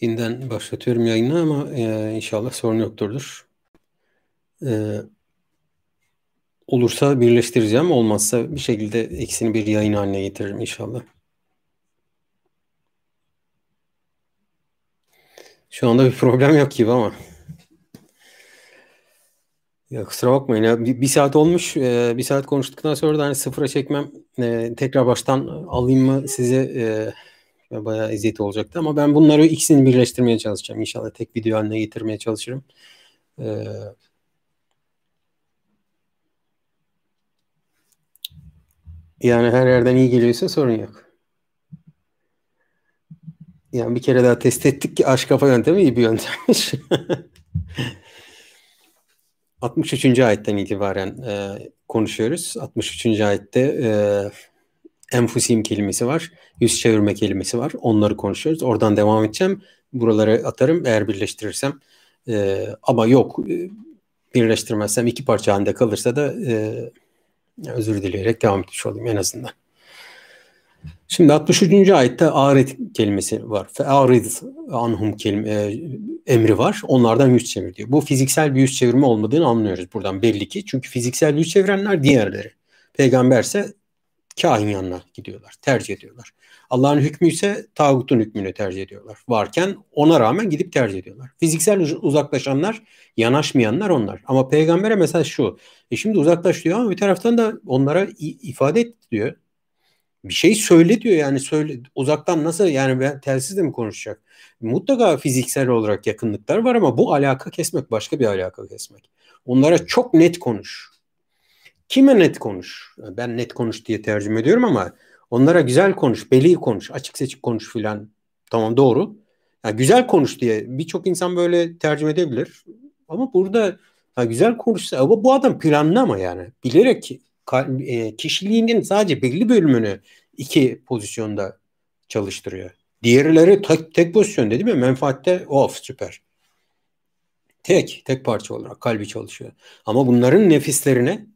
Yeniden başlatıyorum yayını ama e, inşallah sorun yokturdur. E, olursa birleştireceğim. Olmazsa bir şekilde ikisini bir yayın haline getiririm inşallah. Şu anda bir problem yok gibi ama. Ya kusura bakmayın ya bir, bir saat olmuş e, bir saat konuştuktan sonra da hani sıfıra çekmem e, tekrar baştan alayım mı size e, bayağı eziyet olacaktı ama ben bunları ikisini birleştirmeye çalışacağım inşallah tek video haline getirmeye çalışırım. E, yani her yerden iyi geliyorsa sorun yok. Yani bir kere daha test ettik ki aşk kafa yöntemi iyi bir yöntemmiş. 63. ayetten itibaren e, konuşuyoruz. 63. ayette e, enfusim kelimesi var. Yüz çevirme kelimesi var. Onları konuşuyoruz. Oradan devam edeceğim. Buraları atarım eğer birleştirirsem. E, ama yok e, birleştirmezsem iki parça halinde kalırsa da e, özür dileyerek devam etmiş olayım en azından. Şimdi 63. ayette aret kelimesi var. Fe'arid anhum kelime, e, emri var. Onlardan yüz çevir diyor. Bu fiziksel bir yüz çevirme olmadığını anlıyoruz buradan belli ki. Çünkü fiziksel yüz çevirenler diğerleri. Peygamberse kahin yanına gidiyorlar. Tercih ediyorlar. Allah'ın hükmü ise tağutun hükmünü tercih ediyorlar. Varken ona rağmen gidip tercih ediyorlar. Fiziksel uzaklaşanlar, yanaşmayanlar onlar. Ama peygambere mesela şu. E şimdi uzaklaş diyor ama bir taraftan da onlara ifade et diyor bir şey söyle diyor yani söyle uzaktan nasıl yani ben telsizle mi konuşacak? Mutlaka fiziksel olarak yakınlıklar var ama bu alaka kesmek başka bir alaka kesmek. Onlara çok net konuş. Kime net konuş? Ben net konuş diye tercüme ediyorum ama onlara güzel konuş, belli konuş, açık seçik konuş filan. Tamam doğru. Yani güzel konuş diye birçok insan böyle tercüme edebilir. Ama burada ha, güzel konuşsa ama bu adam planlı ama yani bilerek e, kişiliğinin sadece belli bölümünü iki pozisyonda çalıştırıyor. Diğerleri tek, tek pozisyon değil mi? Menfaatte off süper. Tek, tek parça olarak kalbi çalışıyor. Ama bunların nefislerine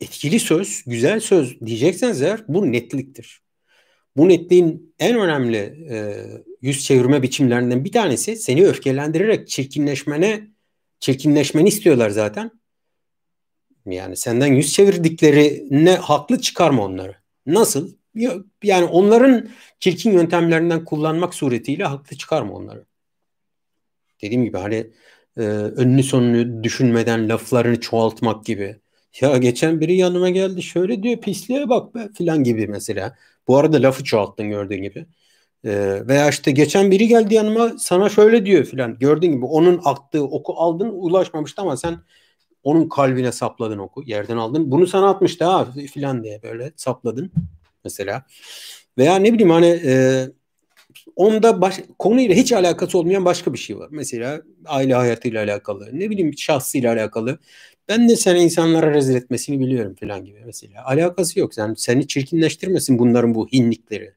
etkili söz, güzel söz diyecekseniz eğer bu netliktir. Bu netliğin en önemli e, yüz çevirme biçimlerinden bir tanesi seni öfkelendirerek çirkinleşmene çirkinleşmeni istiyorlar zaten. Yani senden yüz çevirdiklerine haklı çıkarma onları. Nasıl? Yani onların çirkin yöntemlerinden kullanmak suretiyle haklı çıkarma onları. Dediğim gibi hani e, önünü sonunu düşünmeden laflarını çoğaltmak gibi. Ya geçen biri yanıma geldi şöyle diyor pisliğe bak be filan gibi mesela. Bu arada lafı çoğalttın gördüğün gibi. E, veya işte geçen biri geldi yanıma sana şöyle diyor filan. Gördüğün gibi onun aktığı oku aldın ulaşmamıştı ama sen onun kalbine sapladın oku. Yerden aldın. Bunu sana atmıştı ha filan diye böyle sapladın mesela. Veya ne bileyim hani e, onda baş, konuyla hiç alakası olmayan başka bir şey var. Mesela aile hayatıyla alakalı, ne bileyim şahsıyla alakalı. Ben de seni insanlara rezil etmesini biliyorum falan gibi mesela. Alakası yok. Yani seni çirkinleştirmesin bunların bu hinlikleri.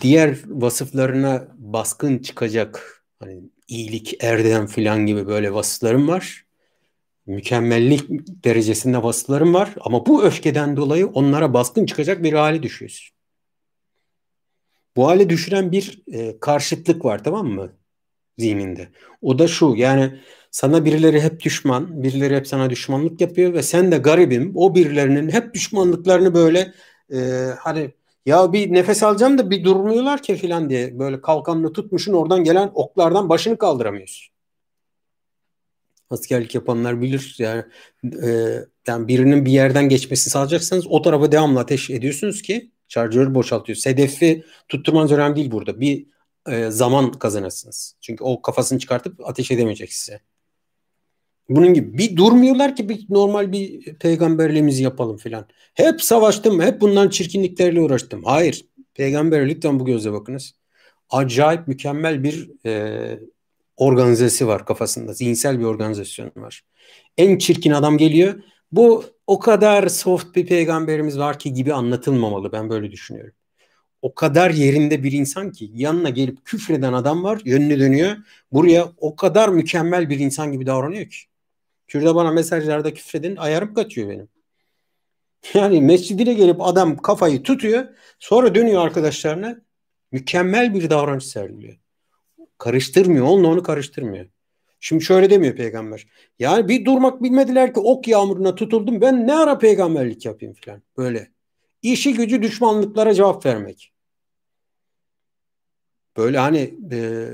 Diğer vasıflarına baskın çıkacak hani iyilik, erdem falan gibi böyle vasıflarım var. Mükemmellik derecesinde vasıflarım var ama bu öfkeden dolayı onlara baskın çıkacak bir hale düşüyorsun. Bu hale düşüren bir e, karşıtlık var tamam mı? Zihninde. O da şu yani sana birileri hep düşman, birileri hep sana düşmanlık yapıyor ve sen de garibim o birilerinin hep düşmanlıklarını böyle e, hani ya bir nefes alacağım da bir durmuyorlar ki filan diye böyle kalkanını tutmuşun oradan gelen oklardan başını kaldıramıyorsun. Askerlik yapanlar bilir yani e, yani birinin bir yerden geçmesini sağlayacaksanız o tarafa devamlı ateş ediyorsunuz ki şarjörü boşaltıyor. Hedefi tutturmanız önemli değil burada. Bir e, zaman kazanırsınız. Çünkü o kafasını çıkartıp ateş edemeyecek size. Bunun gibi bir durmuyorlar ki bir normal bir peygamberliğimizi yapalım filan. Hep savaştım, hep bundan çirkinlikleriyle uğraştım. Hayır, peygamberlikten bu gözle bakınız. Acayip mükemmel bir e, organizesi var kafasında. Zihinsel bir organizasyon var. En çirkin adam geliyor. Bu o kadar soft bir peygamberimiz var ki gibi anlatılmamalı. Ben böyle düşünüyorum. O kadar yerinde bir insan ki yanına gelip küfreden adam var. Yönünü dönüyor. Buraya o kadar mükemmel bir insan gibi davranıyor ki. Şurada bana mesajlarda küfredin ayarım kaçıyor benim. Yani mescidine gelip adam kafayı tutuyor. Sonra dönüyor arkadaşlarına. Mükemmel bir davranış sergiliyor. Karıştırmıyor. Onunla onu karıştırmıyor. Şimdi şöyle demiyor peygamber. Yani bir durmak bilmediler ki ok yağmuruna tutuldum. Ben ne ara peygamberlik yapayım filan. Böyle. İşi gücü düşmanlıklara cevap vermek. Böyle hani e,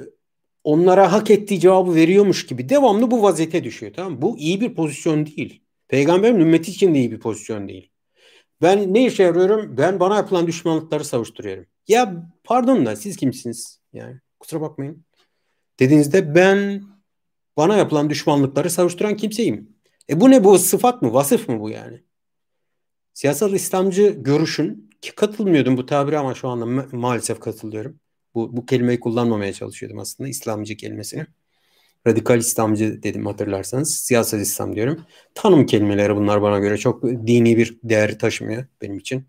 onlara hak ettiği cevabı veriyormuş gibi devamlı bu vaziyete düşüyor. Tamam mı? Bu iyi bir pozisyon değil. Peygamberin ümmeti için de iyi bir pozisyon değil. Ben ne işe yarıyorum? Ben bana yapılan düşmanlıkları savuşturuyorum. Ya pardon da siz kimsiniz? Yani kusura bakmayın. Dediğinizde ben bana yapılan düşmanlıkları savuşturan kimseyim. E bu ne bu sıfat mı? Vasıf mı bu yani? Siyasal İslamcı görüşün ki katılmıyordum bu tabiri ama şu anda ma- maalesef katılıyorum. Bu, bu kelimeyi kullanmamaya çalışıyordum aslında İslamcı kelimesini. Radikal İslamcı dedim hatırlarsanız. Siyasal İslam diyorum. Tanım kelimeleri bunlar bana göre çok dini bir değer taşımıyor benim için.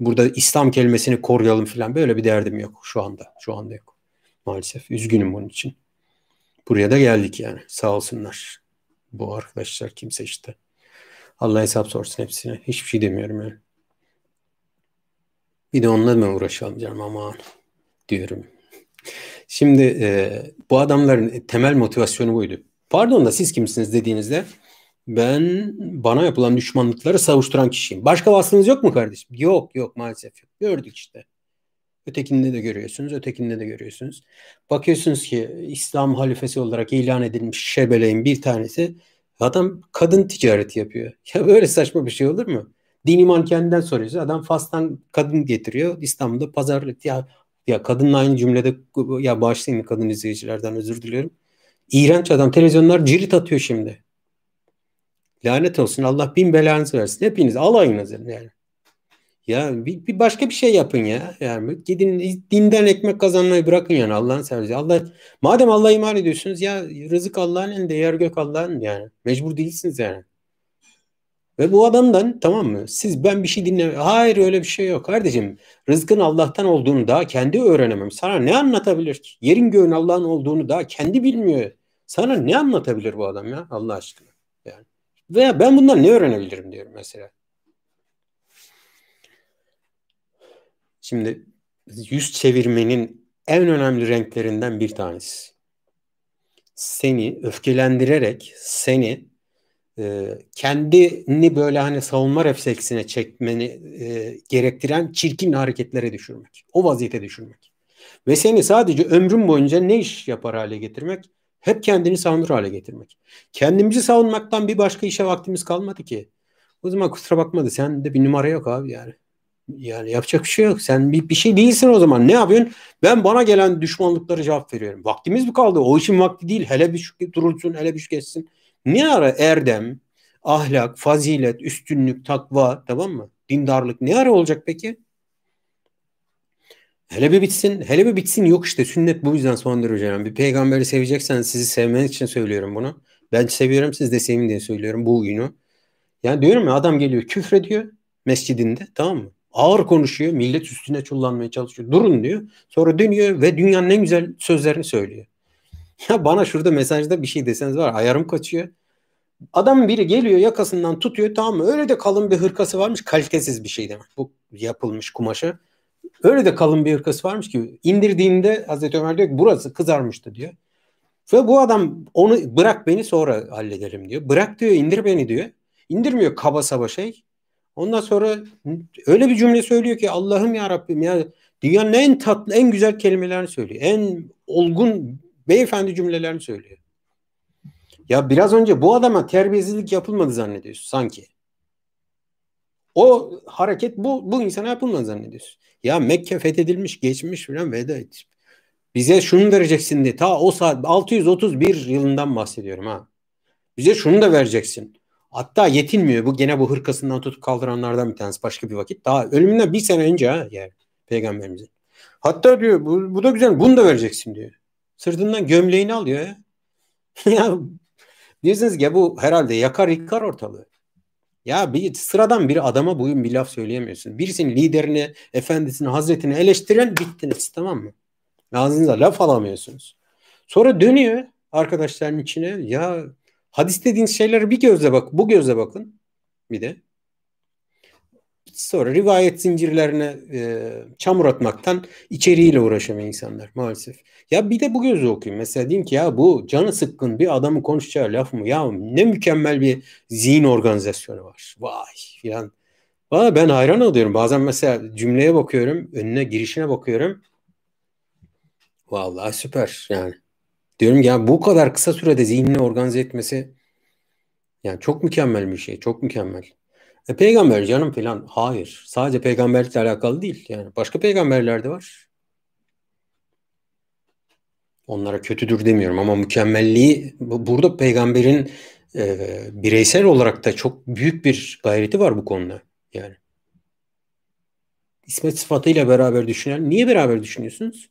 Burada İslam kelimesini koruyalım falan böyle bir derdim yok şu anda. Şu anda yok. Maalesef. Üzgünüm bunun için. Buraya da geldik yani. Sağ olsunlar. Bu arkadaşlar kimse işte. Allah hesap sorsun hepsine. Hiçbir şey demiyorum yani. Bir de onunla mı uğraşalım canım aman diyorum. Şimdi e, bu adamların temel motivasyonu buydu. Pardon da siz kimsiniz dediğinizde ben bana yapılan düşmanlıkları savuşturan kişiyim. Başka vasfınız yok mu kardeşim? Yok yok maalesef yok. Gördük işte. Ötekinde de görüyorsunuz, ötekinde de görüyorsunuz. Bakıyorsunuz ki İslam halifesi olarak ilan edilmiş şebeleğin bir tanesi adam kadın ticareti yapıyor. Ya böyle saçma bir şey olur mu? Din iman kendinden soruyorsa adam Fas'tan kadın getiriyor. İstanbul'da pazarlık ya ya kadınla aynı cümlede ya bağışlayın kadın izleyicilerden özür diliyorum. İğrenç adam televizyonlar cirit atıyor şimdi. Lanet olsun Allah bin belanızı versin. Hepiniz alayınız yani. Ya bir, bir başka bir şey yapın ya. Yani gidin dinden ekmek kazanmayı bırakın yani Allah'ın seversen. Allah madem Allah'a iman ediyorsunuz ya rızık Allah'ın elinde, yer gök Allah'ın yani. Mecbur değilsiniz yani. Ve bu adamdan tamam mı? Siz ben bir şey dinle. Hayır öyle bir şey yok kardeşim. Rızkın Allah'tan olduğunu daha kendi öğrenemem. Sana ne anlatabilir ki? Yerin göğün Allah'ın olduğunu daha kendi bilmiyor. Sana ne anlatabilir bu adam ya Allah aşkına? Yani. Veya ben bundan ne öğrenebilirim diyorum mesela. Şimdi yüz çevirmenin en önemli renklerinden bir tanesi. Seni öfkelendirerek seni e, kendini böyle hani savunma refleksine çekmeni e, gerektiren çirkin hareketlere düşürmek. O vaziyete düşürmek. Ve seni sadece ömrün boyunca ne iş yapar hale getirmek? Hep kendini savunur hale getirmek. Kendimizi savunmaktan bir başka işe vaktimiz kalmadı ki. O zaman kusura bakmadı. Sen de bir numara yok abi yani. Yani yapacak bir şey yok. Sen bir, bir şey değilsin o zaman. Ne yapıyorsun? Ben bana gelen düşmanlıkları cevap veriyorum. Vaktimiz mi kaldı? O işin vakti değil. Hele bir şu durulsun, hele bir şu geçsin. Ne ara erdem, ahlak, fazilet, üstünlük, takva tamam mı? Dindarlık ne ara olacak peki? Hele bir bitsin. Hele bir bitsin yok işte. Sünnet bu yüzden son derece önemli. Bir peygamberi seveceksen sizi sevmeniz için söylüyorum bunu. Ben seviyorum siz de sevin diye söylüyorum bu oyunu. Yani diyorum ya adam geliyor küfrediyor mescidinde tamam mı? Ağır konuşuyor. Millet üstüne çullanmaya çalışıyor. Durun diyor. Sonra dönüyor ve dünyanın en güzel sözlerini söylüyor. Ya bana şurada mesajda bir şey deseniz var. Ayarım kaçıyor. Adam biri geliyor yakasından tutuyor tamam mı? Öyle de kalın bir hırkası varmış. Kalitesiz bir şey demek. Bu yapılmış kumaşa. Öyle de kalın bir hırkası varmış ki indirdiğinde Hazreti Ömer diyor ki burası kızarmıştı diyor. Ve bu adam onu bırak beni sonra hallederim diyor. Bırak diyor indir beni diyor. İndirmiyor kaba saba şey. Ondan sonra öyle bir cümle söylüyor ki Allah'ım ya Rabbim ya dünyanın en tatlı en güzel kelimelerini söylüyor. En olgun beyefendi cümlelerini söylüyor. Ya biraz önce bu adama terbiyesizlik yapılmadı zannediyorsun sanki. O hareket bu, bu insana yapılmadı zannediyorsun. Ya Mekke fethedilmiş geçmiş filan veda et. Bize şunu vereceksin diye. Ta o saat 631 yılından bahsediyorum ha. Bize şunu da vereceksin. Hatta yetinmiyor. Bu gene bu hırkasından tutup kaldıranlardan bir tanesi başka bir vakit. Daha ölümünden bir sene önce ha yani peygamberimizin. Hatta diyor bu, bu da güzel bunu da vereceksin diyor. Sırtından gömleğini alıyor ya. ya diyorsunuz ki bu herhalde yakar yıkar ortalığı. Ya bir sıradan bir adama bugün bir laf söyleyemiyorsun. Birisinin liderini, efendisini, hazretini eleştiren bittiniz tamam mı? Ağzınıza laf alamıyorsunuz. Sonra dönüyor arkadaşların içine. Ya hadis dediğiniz şeyleri bir gözle bak, bu gözle bakın. Bir de sonra rivayet zincirlerine e, çamur atmaktan içeriğiyle uğraşamıyor insanlar maalesef. Ya bir de bu gözle okuyun. Mesela diyeyim ki ya bu canı sıkkın bir adamın konuşacağı laf mı? Ya ne mükemmel bir zihin organizasyonu var. Vay filan. Valla ben hayran oluyorum. Bazen mesela cümleye bakıyorum, önüne girişine bakıyorum. Vallahi süper yani. Diyorum ya bu kadar kısa sürede zihnini organize etmesi yani çok mükemmel bir şey. Çok mükemmel. E, peygamber canım falan. Hayır. Sadece peygamberlikle alakalı değil. Yani başka peygamberler de var. Onlara kötüdür demiyorum ama mükemmelliği burada peygamberin e, bireysel olarak da çok büyük bir gayreti var bu konuda. Yani. İsmet sıfatıyla beraber düşünelim. Niye beraber düşünüyorsunuz?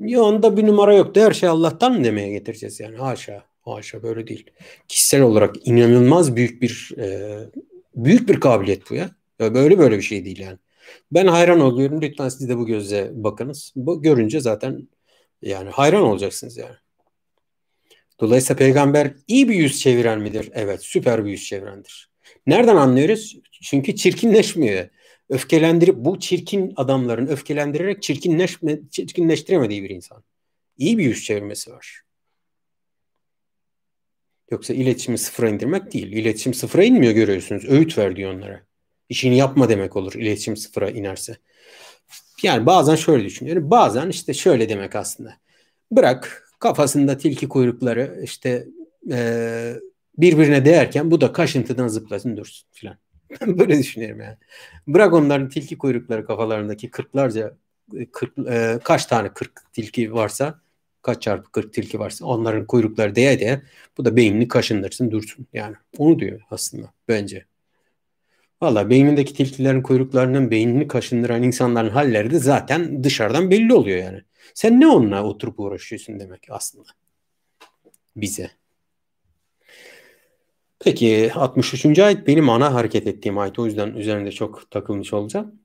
Ya onda bir numara yok. Her şey Allah'tan mı demeye getireceğiz yani? Haşa. Haşa böyle değil. Kişisel olarak inanılmaz büyük bir e, büyük bir kabiliyet bu ya. ya. Böyle böyle bir şey değil yani. Ben hayran oluyorum. Lütfen siz de bu gözle bakınız. Bu görünce zaten yani hayran olacaksınız yani. Dolayısıyla peygamber iyi bir yüz çeviren midir? Evet, süper bir yüz çevirendir. Nereden anlıyoruz? Çünkü çirkinleşmiyor. Öfkelendirip bu çirkin adamların öfkelendirerek çirkinleşme, çirkinleştiremediği bir insan. İyi bir yüz çevirmesi var. Yoksa iletişimi sıfıra indirmek değil. İletişim sıfıra inmiyor görüyorsunuz. Öğüt ver diyor onlara. İşini yapma demek olur iletişim sıfıra inerse. Yani bazen şöyle düşünüyorum. Bazen işte şöyle demek aslında. Bırak kafasında tilki kuyrukları işte e, birbirine değerken bu da kaşıntıdan zıplasın dursun filan. Böyle düşünüyorum yani. Bırak onların tilki kuyrukları kafalarındaki kırklarca kırk, e, kaç tane kırk tilki varsa kaç çarpı 40 tilki varsa onların kuyrukları değe değe bu da beynini kaşındırsın dursun. Yani onu diyor aslında bence. Valla beynindeki tilkilerin kuyruklarının beynini kaşındıran insanların halleri de zaten dışarıdan belli oluyor yani. Sen ne onunla oturup uğraşıyorsun demek aslında. Bize. Peki 63. ayet benim ana hareket ettiğim ayet. O yüzden üzerinde çok takılmış olacağım.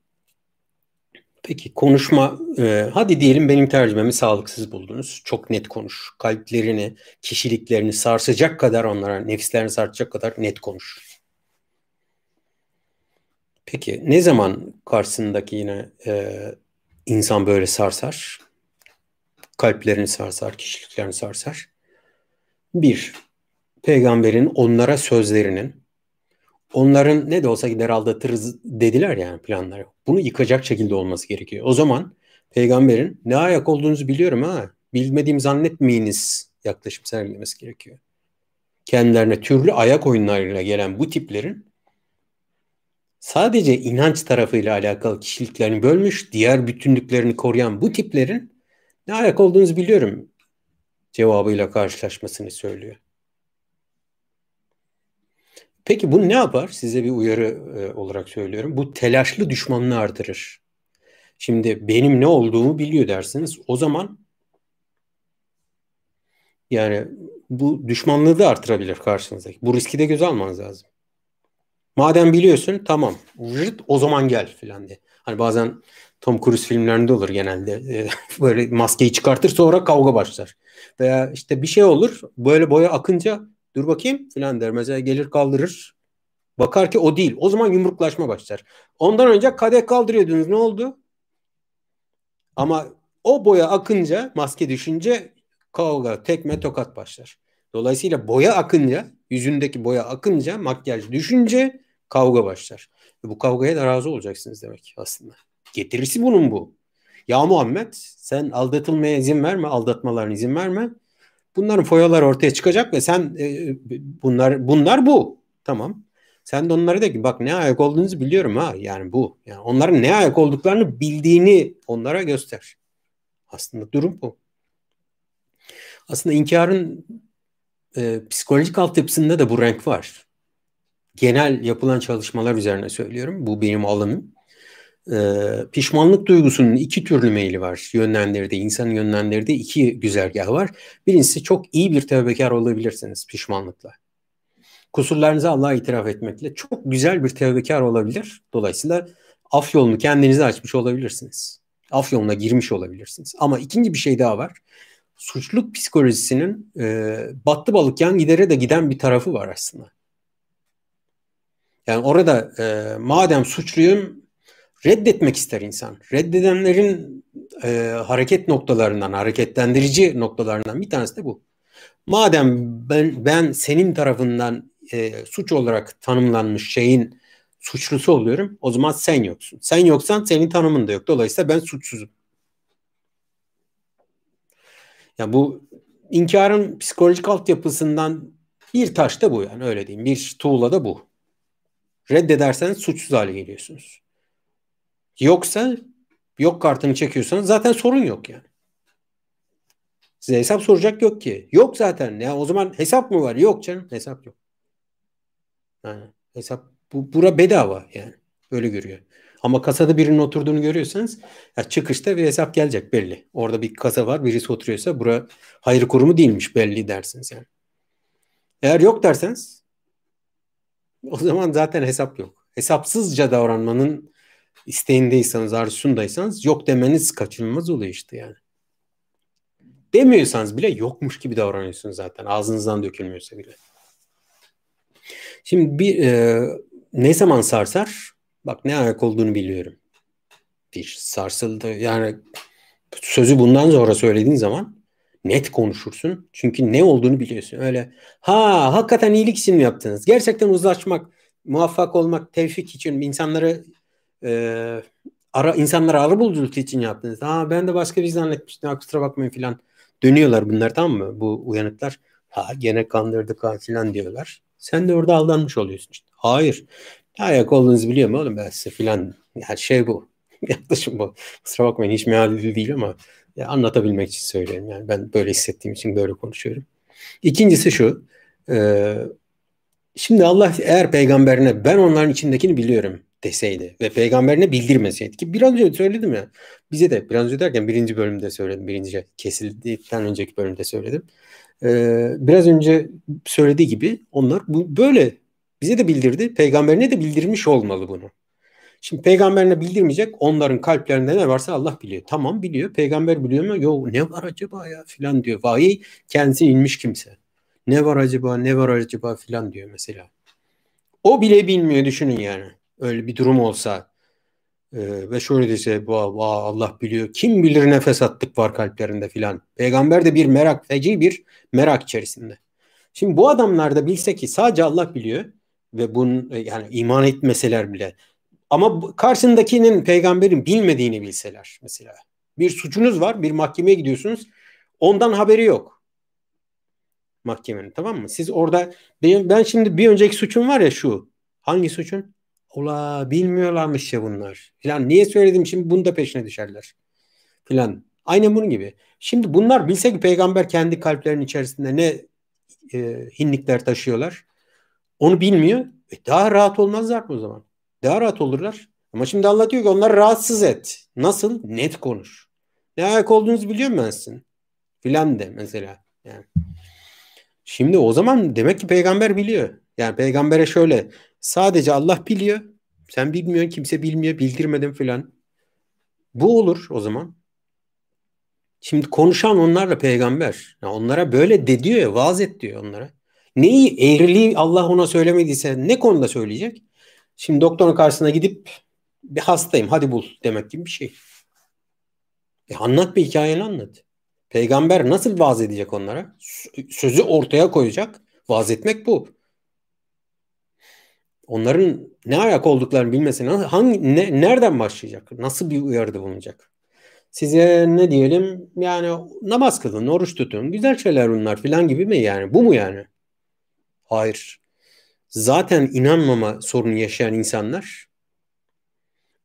Peki konuşma, e, hadi diyelim benim tercümemi sağlıksız buldunuz. Çok net konuş. Kalplerini, kişiliklerini sarsacak kadar onlara, nefislerini sarsacak kadar net konuş. Peki ne zaman karşısındaki yine e, insan böyle sarsar? Kalplerini sarsar, kişiliklerini sarsar. Bir, peygamberin onlara sözlerinin onların ne de olsa gider aldatırız dediler yani planları. Bunu yıkacak şekilde olması gerekiyor. O zaman peygamberin ne ayak olduğunuzu biliyorum ha. Bilmediğim zannetmeyiniz yaklaşım sergilemesi gerekiyor. Kendilerine türlü ayak oyunlarıyla gelen bu tiplerin sadece inanç tarafıyla alakalı kişiliklerini bölmüş, diğer bütünlüklerini koruyan bu tiplerin ne ayak olduğunuzu biliyorum cevabıyla karşılaşmasını söylüyor. Peki bu ne yapar? Size bir uyarı e, olarak söylüyorum. Bu telaşlı düşmanlığı artırır. Şimdi benim ne olduğumu biliyor dersiniz. O zaman yani bu düşmanlığı da artırabilir karşınızdaki. Bu riski de göze almanız lazım. Madem biliyorsun tamam. Rırt, o zaman gel filan diye. Hani bazen Tom Cruise filmlerinde olur genelde. E, böyle maskeyi çıkartır sonra kavga başlar. Veya işte bir şey olur. Böyle boya akınca dur bakayım filan der. Mesela gelir kaldırır. Bakar ki o değil. O zaman yumruklaşma başlar. Ondan önce kadeh kaldırıyordunuz. Ne oldu? Ama o boya akınca, maske düşünce kavga, tekme, tokat başlar. Dolayısıyla boya akınca, yüzündeki boya akınca, makyaj düşünce kavga başlar. Ve bu kavgaya da razı olacaksınız demek aslında. Getirisi bunun bu. Ya Muhammed sen aldatılmaya izin verme, aldatmalarına izin verme. Bunların foyalar ortaya çıkacak ve sen e, bunlar bunlar bu. Tamam. Sen de onlara de ki bak ne ayak olduğunuzu biliyorum ha. Yani bu. Yani onların ne ayak olduklarını bildiğini onlara göster. Aslında durum bu. Aslında inkarın e, psikolojik altyapısında da bu renk var. Genel yapılan çalışmalar üzerine söylüyorum. Bu benim alanım. E, pişmanlık duygusunun iki türlü meyli var. Yönlendirdiği, insanın yönlendirdiği iki güzergah var. Birincisi çok iyi bir tevbekar olabilirsiniz pişmanlıkla. Kusurlarınızı Allah'a itiraf etmekle çok güzel bir tevbekar olabilir. Dolayısıyla af yolunu kendinize açmış olabilirsiniz. Af yoluna girmiş olabilirsiniz. Ama ikinci bir şey daha var. Suçluluk psikolojisinin e, battı balık yan gidere de giden bir tarafı var aslında. Yani orada e, madem suçluyum reddetmek ister insan. Reddedenlerin e, hareket noktalarından, hareketlendirici noktalarından bir tanesi de bu. Madem ben ben senin tarafından e, suç olarak tanımlanmış şeyin suçlusu oluyorum, o zaman sen yoksun. Sen yoksan senin tanımın da yok. Dolayısıyla ben suçsuzum. Ya bu inkarın psikolojik altyapısından bir taş da bu yani öyle diyeyim. Bir tuğla da bu. Reddederseniz suçsuz hale geliyorsunuz. Yoksa yok kartını çekiyorsanız zaten sorun yok yani. Size hesap soracak yok ki. Yok zaten. Ya o zaman hesap mı var? Yok canım. Hesap yok. Yani hesap bu bura bedava yani. Öyle görüyor. Ama kasada birinin oturduğunu görüyorsanız ya çıkışta bir hesap gelecek belli. Orada bir kasa var birisi oturuyorsa bura hayır kurumu değilmiş belli dersiniz yani. Eğer yok derseniz o zaman zaten hesap yok. Hesapsızca davranmanın isteğindeysanız, arzusundaysanız yok demeniz kaçınılmaz oluyor işte yani. Demiyorsanız bile yokmuş gibi davranıyorsunuz zaten. Ağzınızdan dökülmüyorsa bile. Şimdi bir e, ne zaman sarsar? Bak ne ayak olduğunu biliyorum. Bir sarsıldı. Yani sözü bundan sonra söylediğin zaman net konuşursun. Çünkü ne olduğunu biliyorsun. Öyle ha hakikaten iyilik için mi yaptınız? Gerçekten uzlaşmak, muvaffak olmak, tevfik için insanları e, ara insanlara arı buluculuk için yaptınız. Ha ben de başka bir zannetmiştim. Ha, kusura bakmayın filan. Dönüyorlar bunlar tamam mı? Bu uyanıklar. Ha gene kandırdık ha filan diyorlar. Sen de orada aldanmış oluyorsun işte. Hayır. Ayak olduğunuzu biliyor mu oğlum ben size filan. Yani şey bu. Yaklaşım bu. Kusura bakmayın hiç mealli değil ama ya anlatabilmek için söylüyorum. Yani ben böyle hissettiğim için böyle konuşuyorum. İkincisi şu. E, şimdi Allah eğer peygamberine ben onların içindekini biliyorum deseydi ve peygamberine bildirmeseydi ki biraz önce söyledim ya bize de biraz önce derken birinci bölümde söyledim birinci kesildikten önceki bölümde söyledim. Ee, biraz önce söylediği gibi onlar bu böyle bize de bildirdi peygamberine de bildirmiş olmalı bunu. Şimdi peygamberine bildirmeyecek onların kalplerinde ne varsa Allah biliyor. Tamam biliyor. Peygamber biliyor mu yok ne var acaba ya? filan diyor. Vahiy kendisi inmiş kimse. Ne var acaba ne var acaba? filan diyor mesela. O bile bilmiyor düşünün yani öyle bir durum olsa e, ve şöyle dese Allah biliyor kim bilir ne fesatlık var kalplerinde filan. Peygamber de bir merak feci bir merak içerisinde. Şimdi bu adamlar da bilse ki sadece Allah biliyor ve bunun e, yani iman etmeseler bile ama karşısındakinin peygamberin bilmediğini bilseler mesela. Bir suçunuz var, bir mahkemeye gidiyorsunuz. Ondan haberi yok. Mahkemenin tamam mı? Siz orada ben şimdi bir önceki suçum var ya şu. Hangi suçun? Ola bilmiyorlarmış ya bunlar. Filan niye söyledim şimdi bunu da peşine düşerler. Filan. Aynen bunun gibi. Şimdi bunlar bilse ki peygamber kendi kalplerinin içerisinde ne e, hinlikler taşıyorlar. Onu bilmiyor. E, daha rahat olmazlar mı o zaman? Daha rahat olurlar. Ama şimdi Allah diyor ki onları rahatsız et. Nasıl? Net konuş. Ne ayak olduğunuzu biliyor musun ben sizin? Filan de mesela. Yani. Şimdi o zaman demek ki peygamber biliyor. Yani peygambere şöyle sadece Allah biliyor. Sen bilmiyorsun kimse bilmiyor bildirmedim filan. Bu olur o zaman. Şimdi konuşan onlarla peygamber. Yani onlara böyle de diyor ya vaaz et diyor onlara. Neyi eğriliği Allah ona söylemediyse ne konuda söyleyecek? Şimdi doktorun karşısına gidip bir hastayım hadi bul demek gibi bir şey. E anlat bir hikayeni anlat. Peygamber nasıl vaaz edecek onlara? Sözü ortaya koyacak. Vaaz etmek bu onların ne ayak olduklarını bilmesine hangi ne, nereden başlayacak? Nasıl bir uyarıda bulunacak? Size ne diyelim yani namaz kılın, oruç tutun, güzel şeyler bunlar filan gibi mi yani? Bu mu yani? Hayır. Zaten inanmama sorunu yaşayan insanlar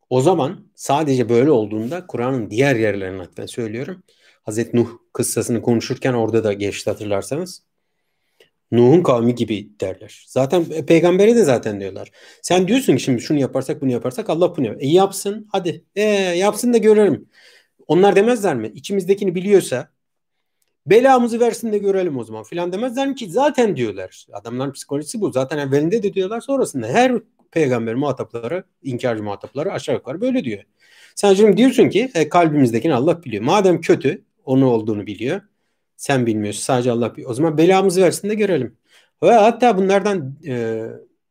o zaman sadece böyle olduğunda Kur'an'ın diğer yerlerine hatta söylüyorum. Hazreti Nuh kıssasını konuşurken orada da geçti hatırlarsanız. Nuh'un kavmi gibi derler. Zaten peygambere de zaten diyorlar. Sen diyorsun ki şimdi şunu yaparsak bunu yaparsak Allah bunu yapar. E yapsın hadi. E yapsın da görelim. Onlar demezler mi? İçimizdekini biliyorsa belamızı versin de görelim o zaman filan demezler mi ki zaten diyorlar. Adamların psikolojisi bu. Zaten evvelinde de diyorlar sonrasında. Her peygamber muhatapları, inkarcı muhatapları aşağı yukarı böyle diyor. Sen şimdi diyorsun ki e, kalbimizdekini Allah biliyor. Madem kötü, onu olduğunu biliyor. Sen bilmiyorsun sadece Allah biliyor. O zaman belamızı versin de görelim. Ve hatta bunlardan e,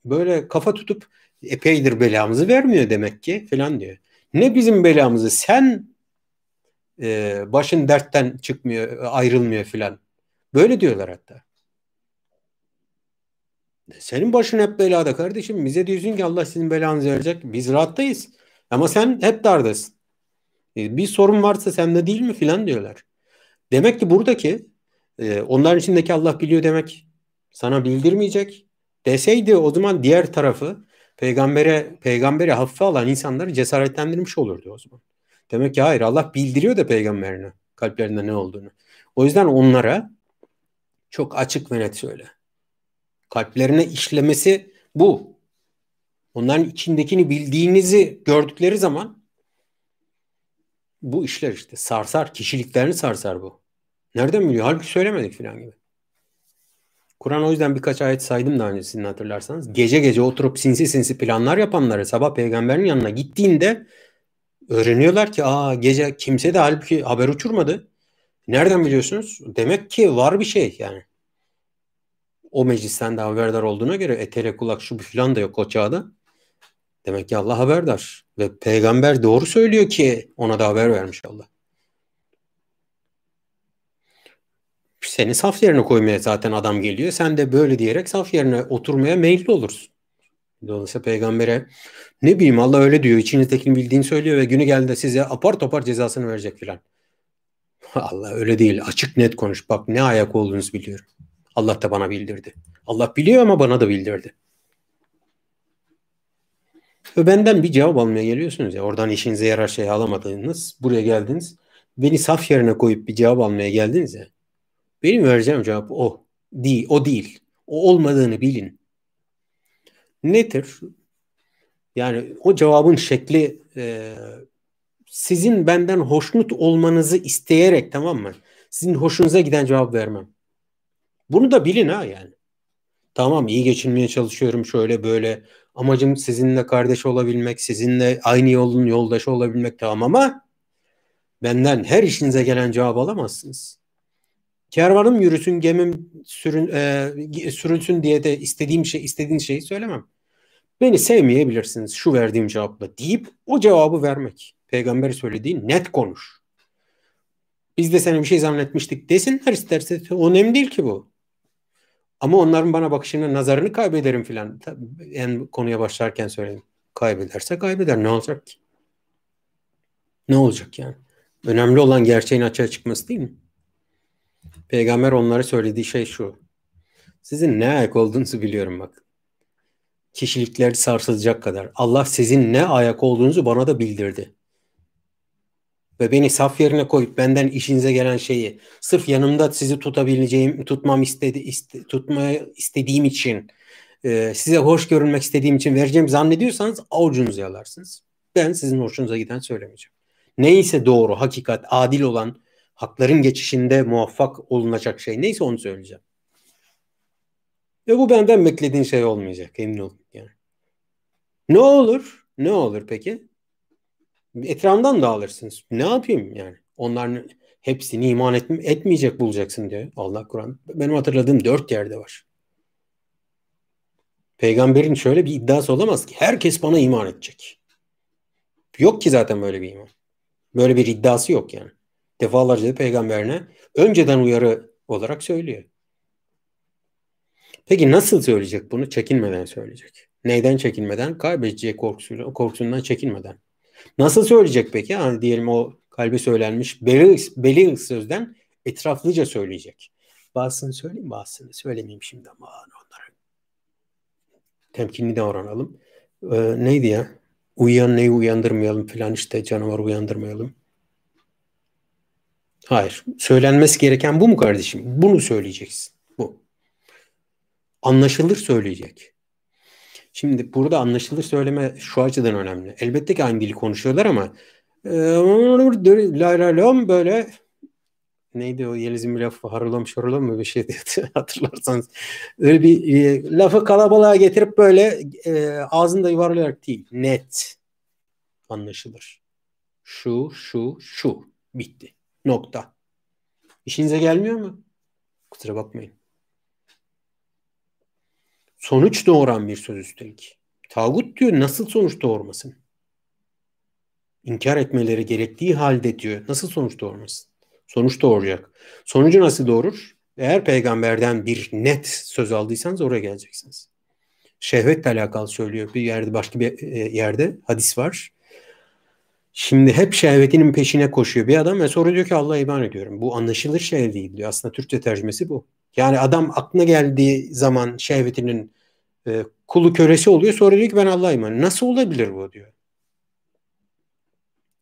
böyle kafa tutup epeydir belamızı vermiyor demek ki falan diyor. Ne bizim belamızı sen e, başın dertten çıkmıyor ayrılmıyor filan. Böyle diyorlar hatta. Senin başın hep belada kardeşim. Bize diyorsun ki Allah sizin belanızı verecek. Biz rahattayız. Ama sen hep dardasın. E, bir sorun varsa sende değil mi filan diyorlar. Demek ki buradaki e, onların içindeki Allah biliyor demek sana bildirmeyecek. Deseydi o zaman diğer tarafı peygambere peygamberi hafife alan insanları cesaretlendirmiş olurdu o zaman. Demek ki hayır Allah bildiriyor da peygamberine kalplerinde ne olduğunu. O yüzden onlara çok açık ve net söyle. Kalplerine işlemesi bu. Onların içindekini bildiğinizi gördükleri zaman bu işler işte sarsar. Kişiliklerini sarsar bu. Nereden biliyor? Halbuki söylemedik falan gibi. Kur'an o yüzden birkaç ayet saydım daha öncesinde hatırlarsanız. Gece gece oturup sinsi sinsi planlar yapanları sabah peygamberin yanına gittiğinde öğreniyorlar ki aa gece kimse de halbuki haber uçurmadı. Nereden biliyorsunuz? Demek ki var bir şey yani. O meclisten de haberdar olduğuna göre etere kulak şu filan da yok o çağda. Demek ki Allah haberdar. Ve peygamber doğru söylüyor ki ona da haber vermiş Allah. Seni saf yerine koymaya zaten adam geliyor. Sen de böyle diyerek saf yerine oturmaya meyilli olursun. Dolayısıyla peygambere ne bileyim Allah öyle diyor. İçiniztekini bildiğini söylüyor ve günü geldi size apar topar cezasını verecek filan. Allah öyle değil. Açık net konuş. Bak ne ayak olduğunuzu biliyorum. Allah da bana bildirdi. Allah biliyor ama bana da bildirdi. Ve benden bir cevap almaya geliyorsunuz ya. Oradan işinize yarar şey alamadığınız. Buraya geldiniz. Beni saf yerine koyup bir cevap almaya geldiniz ya. Benim vereceğim cevap o. Değil, o değil. O olmadığını bilin. Nedir? Yani o cevabın şekli e, sizin benden hoşnut olmanızı isteyerek tamam mı? Sizin hoşunuza giden cevap vermem. Bunu da bilin ha yani. Tamam iyi geçinmeye çalışıyorum şöyle böyle. Amacım sizinle kardeş olabilmek, sizinle aynı yolun yoldaşı olabilmek tamam ama benden her işinize gelen cevap alamazsınız. Kervanım yürüsün, gemim sürün, e, sürülsün diye de istediğim şey, istediğin şeyi söylemem. Beni sevmeyebilirsiniz şu verdiğim cevapla deyip o cevabı vermek. Peygamber söylediği net konuş. Biz de seni bir şey zannetmiştik desinler isterse. Önemli değil ki bu. Ama onların bana bakışını, nazarını kaybederim filan. En konuya başlarken söyledim. Kaybederse kaybeder. Ne olacak ki? Ne olacak yani? Önemli olan gerçeğin açığa çıkması değil mi? Peygamber onlara söylediği şey şu. Sizin ne ayak olduğunuzu biliyorum bak. Kişilikler sarsılacak kadar. Allah sizin ne ayak olduğunuzu bana da bildirdi ve beni saf yerine koyup benden işinize gelen şeyi sırf yanımda sizi tutabileceğim, tutmam istedi, iste, tutmaya istediğim için e, size hoş görünmek istediğim için vereceğim zannediyorsanız avucunuzu yalarsınız. Ben sizin hoşunuza giden söylemeyeceğim. Neyse doğru, hakikat, adil olan, hakların geçişinde muvaffak olunacak şey neyse onu söyleyeceğim. Ve bu benden beklediğin şey olmayacak emin olun yani. Ne olur? Ne olur peki? Etrafından da alırsınız. Ne yapayım yani? Onların hepsini iman et, etmeyecek bulacaksın diyor Allah Kur'an. Benim hatırladığım dört yerde var. Peygamberin şöyle bir iddiası olamaz ki herkes bana iman edecek. Yok ki zaten böyle bir iman. Böyle bir iddiası yok yani. Defalarca da peygamberine önceden uyarı olarak söylüyor. Peki nasıl söyleyecek bunu? Çekinmeden söyleyecek. Neyden çekinmeden? Kaybedecek korkusuyla, korkusundan çekinmeden. Nasıl söyleyecek peki? Yani diyelim o kalbe söylenmiş beli, beli sözden etraflıca söyleyecek. Bazısını söyleyeyim bazısını söylemeyeyim şimdi ama onlara. Temkinli davranalım. Ee, neydi ya? Uyuyan neyi uyandırmayalım falan işte canavar uyandırmayalım. Hayır. Söylenmesi gereken bu mu kardeşim? Bunu söyleyeceksin. Bu. Anlaşılır söyleyecek. Şimdi burada anlaşılır söyleme şu açıdan önemli. Elbette ki aynı dili konuşuyorlar ama e, böyle neydi o Yeliz'in bir lafı harılam şarılam mı bir şey hatırlarsanız öyle bir e, lafı kalabalığa getirip böyle e, ağzında yuvarlayarak değil net anlaşılır. Şu şu şu bitti nokta. İşinize gelmiyor mu? Kusura bakmayın. Sonuç doğuran bir söz üstelik. Tağut diyor nasıl sonuç doğurmasın? İnkar etmeleri gerektiği halde diyor. Nasıl sonuç doğurmasın? Sonuç doğuracak. Sonucu nasıl doğurur? Eğer peygamberden bir net söz aldıysanız oraya geleceksiniz. Şehvetle alakalı söylüyor bir yerde başka bir e, yerde hadis var. Şimdi hep şehvetinin peşine koşuyor bir adam ve sonra diyor ki Allah'a iman ediyorum. Bu anlaşılır şey değil diyor. Aslında Türkçe tercümesi bu. Yani adam aklına geldiği zaman şehvetinin e, kulu köresi oluyor. Sonra diyor ki ben Allah'a iman. Nasıl olabilir bu diyor.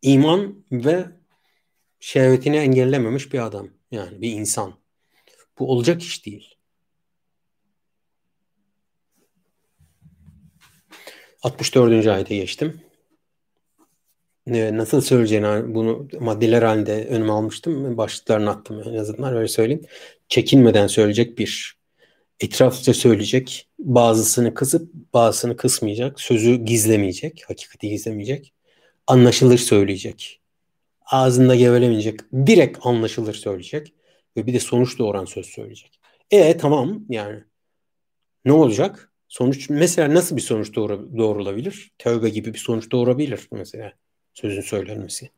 İman ve şehvetini engellememiş bir adam. Yani bir insan. Bu olacak iş değil. 64. ayete geçtim. Nasıl söyleyeceğini bunu maddeler halinde önüme almıştım. Başlıklarını attım en azından öyle söyleyeyim. Çekinmeden söyleyecek bir. Etraflıca söyleyecek. Bazısını kısıp bazısını kısmayacak. Sözü gizlemeyecek. Hakikati gizlemeyecek. Anlaşılır söyleyecek. Ağzında gevelemeyecek. Direkt anlaşılır söyleyecek. Ve bir de sonuç doğuran söz söyleyecek. E tamam yani. Ne olacak? Sonuç mesela nasıl bir sonuç doğru, doğrulabilir? Tövbe gibi bir sonuç doğurabilir mesela sözün söylenmesi.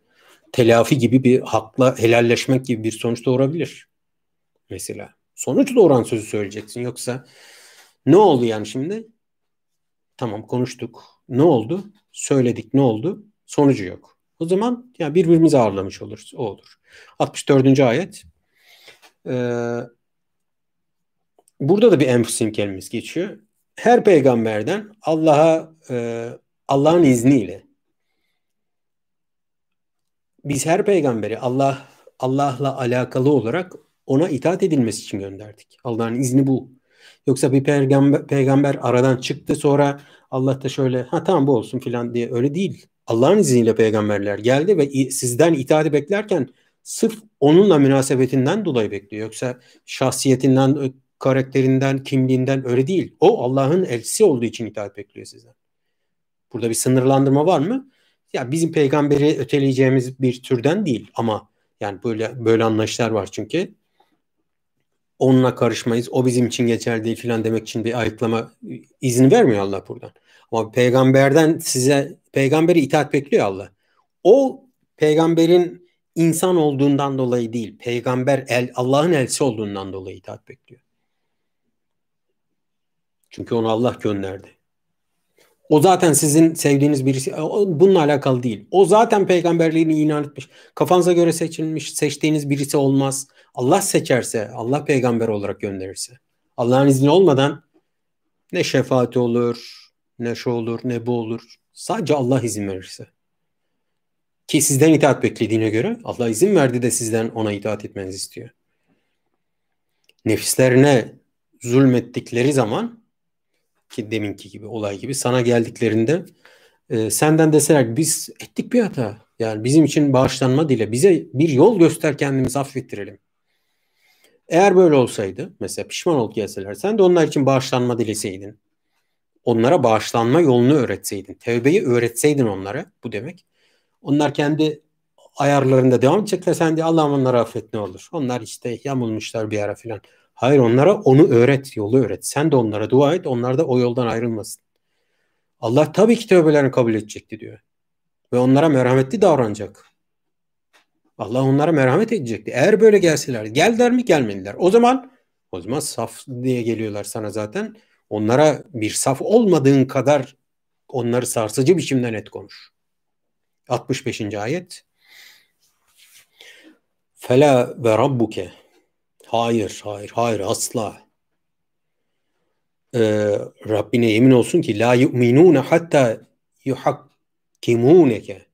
Telafi gibi bir hakla helalleşmek gibi bir sonuç doğurabilir. Mesela sonuç doğuran sözü söyleyeceksin yoksa ne oldu yani şimdi? Tamam konuştuk. Ne oldu? Söyledik ne oldu? Sonucu yok. O zaman ya birbirimizi ağırlamış oluruz. O olur. 64. ayet. Ee, burada da bir enfusim kelimesi geçiyor her peygamberden Allah'a e, Allah'ın izniyle biz her peygamberi Allah Allah'la alakalı olarak ona itaat edilmesi için gönderdik. Allah'ın izni bu. Yoksa bir peygamber, peygamber aradan çıktı sonra Allah da şöyle ha tamam bu olsun filan diye öyle değil. Allah'ın izniyle peygamberler geldi ve sizden itaati beklerken sırf onunla münasebetinden dolayı bekliyor. Yoksa şahsiyetinden karakterinden, kimliğinden öyle değil. O Allah'ın elçisi olduğu için itaat bekliyor sizden. Burada bir sınırlandırma var mı? Ya bizim peygamberi öteleyeceğimiz bir türden değil ama yani böyle böyle anlayışlar var çünkü. Onunla karışmayız. O bizim için geçerli değil filan demek için bir ayıklama izni vermiyor Allah buradan. Ama peygamberden size peygamberi itaat bekliyor Allah. O peygamberin insan olduğundan dolayı değil, peygamber el Allah'ın elçisi olduğundan dolayı itaat bekliyor. Çünkü onu Allah gönderdi. O zaten sizin sevdiğiniz birisi. Bununla alakalı değil. O zaten peygamberliğini inan etmiş. Kafanıza göre seçilmiş, seçtiğiniz birisi olmaz. Allah seçerse, Allah peygamber olarak gönderirse. Allah'ın izni olmadan ne şefaati olur, ne şu olur, ne bu olur. Sadece Allah izin verirse. Ki sizden itaat beklediğine göre Allah izin verdi de sizden ona itaat etmenizi istiyor. Nefislerine zulmettikleri zaman ki deminki gibi olay gibi sana geldiklerinde e, senden deseler biz ettik bir hata. Yani bizim için bağışlanma dile. Bize bir yol göster kendimizi affettirelim. Eğer böyle olsaydı mesela pişman olup gelseler sen de onlar için bağışlanma dileseydin. Onlara bağışlanma yolunu öğretseydin. Tevbeyi öğretseydin onlara bu demek. Onlar kendi ayarlarında devam edecekler. Sen de Allah'ım onları affet ne olur. Onlar işte yamulmuşlar bir ara filan. Hayır onlara onu öğret, yolu öğret. Sen de onlara dua et, onlar da o yoldan ayrılmasın. Allah tabii ki tövbelerini kabul edecekti diyor. Ve onlara merhametli davranacak. Allah onlara merhamet edecekti. Eğer böyle gelseler, geldiler mi gelmediler. O zaman o zaman saf diye geliyorlar sana zaten. Onlara bir saf olmadığın kadar onları sarsıcı biçimde net konuş. 65. ayet. Fela ve rabbuke Hayır, hayır, hayır asla. Ee, Rabbine yemin olsun ki la yu'minune hatta yuhakkimuneke.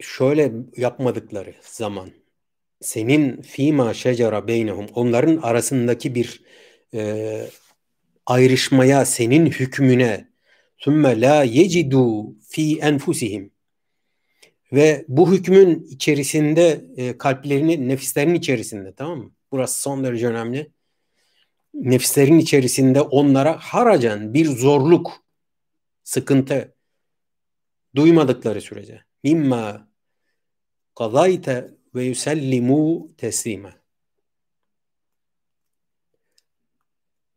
Şöyle yapmadıkları zaman senin fima şecera beynehum onların arasındaki bir e, ayrışmaya senin hükmüne sümme la yecidu fi enfusihim ve bu hükmün içerisinde e, kalplerini, nefislerin içerisinde tamam mı? Burası son derece önemli. Nefislerin içerisinde onlara haracan bir zorluk, sıkıntı duymadıkları sürece. Mimma kazayte ve yusellimu teslime.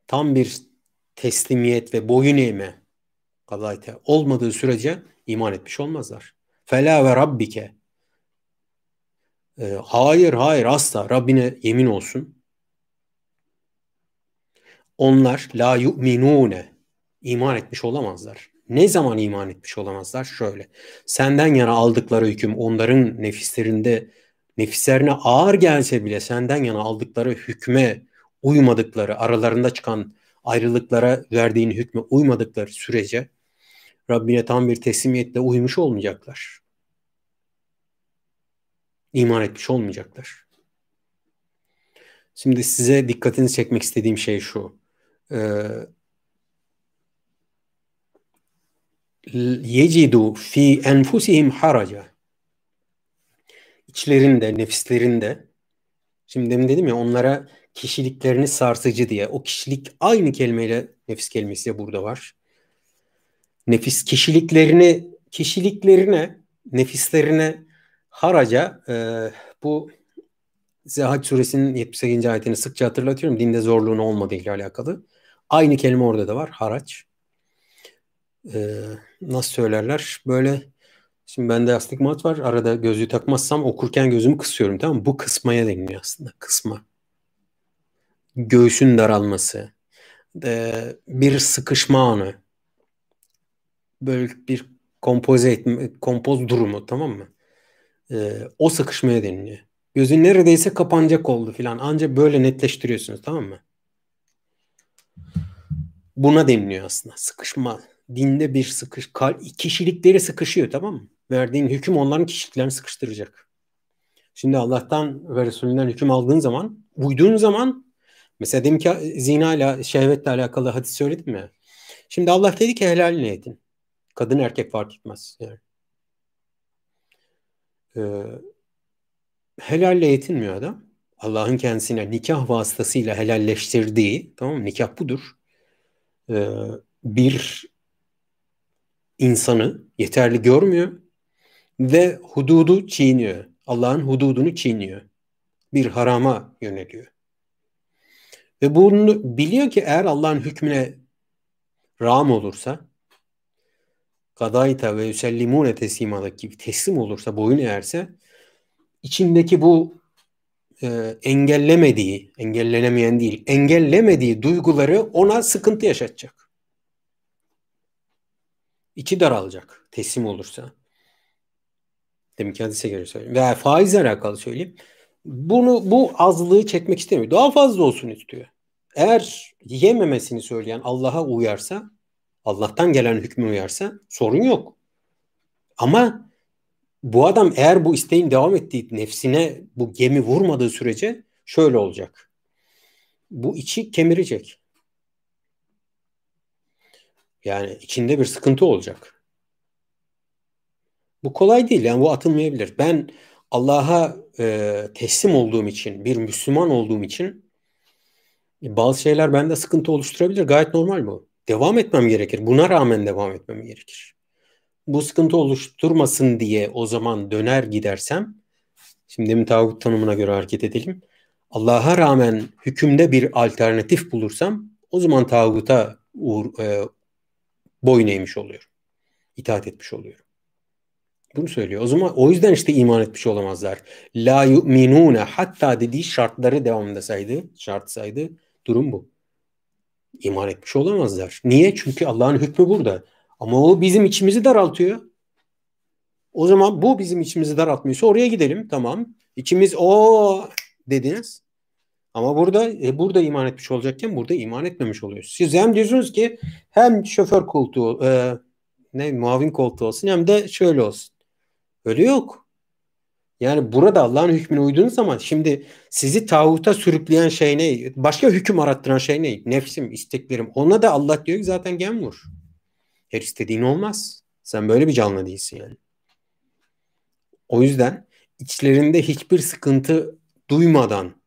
tam bir teslimiyet ve boyun eğme kadayte olmadığı sürece iman etmiş olmazlar. Fela ve rabbike e, hayır hayır asla Rabbine yemin olsun. Onlar la yu'minune iman etmiş olamazlar. Ne zaman iman etmiş olamazlar? Şöyle. Senden yana aldıkları hüküm onların nefislerinde nefislerine ağır gelse bile senden yana aldıkları hükme uymadıkları, aralarında çıkan ayrılıklara verdiğin hükme uymadıkları sürece Rabbine tam bir teslimiyetle uymuş olmayacaklar. İman etmiş olmayacaklar. Şimdi size dikkatinizi çekmek istediğim şey şu. Ee, yecidu fi enfusihim haraca. İçlerinde, nefislerinde şimdi demin dedim ya onlara kişiliklerini sarsıcı diye. O kişilik aynı kelimeyle nefis kelimesi de burada var. Nefis kişiliklerini kişiliklerine, nefislerine haraca e, bu Zehac suresinin 78. ayetini sıkça hatırlatıyorum. Dinde zorluğun olmadığı ile alakalı. Aynı kelime orada da var. Haraç. Ee, nasıl söylerler? Böyle şimdi bende astigmat var. Arada gözlüğü takmazsam okurken gözümü kısıyorum. Tamam mı? Bu kısmaya deniliyor aslında. Kısma. Göğsün daralması. Ee, bir sıkışma anı. Böyle bir kompoze etme, kompoz durumu tamam mı? Ee, o sıkışmaya deniliyor. Gözün neredeyse kapanacak oldu filan. Ancak böyle netleştiriyorsunuz tamam mı? Buna deniliyor aslında. Sıkışma. Dinde bir sıkış, kişilikleri sıkışıyor tamam mı? Verdiğin hüküm onların kişiliklerini sıkıştıracak. Şimdi Allah'tan ve Resulünden hüküm aldığın zaman, uyduğun zaman mesela dedim ki zina ile şehvetle alakalı hadis söyledim mi? Şimdi Allah dedi ki helal niyetin. Kadın erkek fark etmez. Yani. Ee, helalle yetinmiyor adam. Allah'ın kendisine nikah vasıtasıyla helalleştirdiği, tamam mı? Nikah budur. Ee, bir insanı yeterli görmüyor ve hududu çiğniyor. Allah'ın hududunu çiğniyor. Bir harama yöneliyor. Ve bunu biliyor ki eğer Allah'ın hükmüne ram olursa kadayta ve yüsellimune teslimadaki gibi teslim olursa, boyun eğerse içindeki bu e, engellemediği, engellenemeyen değil, engellemediği duyguları ona sıkıntı yaşatacak. İçi daralacak teslim olursa. Demek ki hadise göre söyleyeyim. Veya faizle alakalı söyleyeyim. Bunu bu azlığı çekmek istemiyor. Daha fazla olsun istiyor. Eğer yememesini söyleyen Allah'a uyarsa, Allah'tan gelen hükmü uyarsa sorun yok. Ama bu adam eğer bu isteğin devam ettiği nefsine bu gemi vurmadığı sürece şöyle olacak. Bu içi kemirecek. Yani içinde bir sıkıntı olacak. Bu kolay değil yani bu atılmayabilir. Ben Allah'a e, teslim olduğum için, bir Müslüman olduğum için bazı şeyler bende sıkıntı oluşturabilir. Gayet normal bu. Devam etmem gerekir. Buna rağmen devam etmem gerekir bu sıkıntı oluşturmasın diye o zaman döner gidersem şimdi mi tağut tanımına göre hareket edelim. Allah'a rağmen hükümde bir alternatif bulursam o zaman tağuta uğur, e, boyun eğmiş oluyorum. İtaat etmiş oluyorum. Bunu söylüyor. O zaman o yüzden işte iman etmiş olamazlar. La yu'minune hatta dediği şartları devamında saydı. Şart saydı. Durum bu. İman etmiş olamazlar. Niye? Çünkü Allah'ın hükmü burada. Ama o bizim içimizi daraltıyor. O zaman bu bizim içimizi daraltmıyorsa oraya gidelim. Tamam. İçimiz o dediniz. Ama burada e, burada iman etmiş olacakken burada iman etmemiş oluyoruz. Siz hem diyorsunuz ki hem şoför koltuğu e, ne muavin koltuğu olsun hem de şöyle olsun. Öyle yok. Yani burada Allah'ın hükmüne uyduğunuz zaman şimdi sizi tağuta sürükleyen şey ne? Başka hüküm arattıran şey ne? Nefsim, isteklerim. Ona da Allah diyor ki zaten gem vur. Her istediğin olmaz. Sen böyle bir canlı değilsin yani. O yüzden içlerinde hiçbir sıkıntı duymadan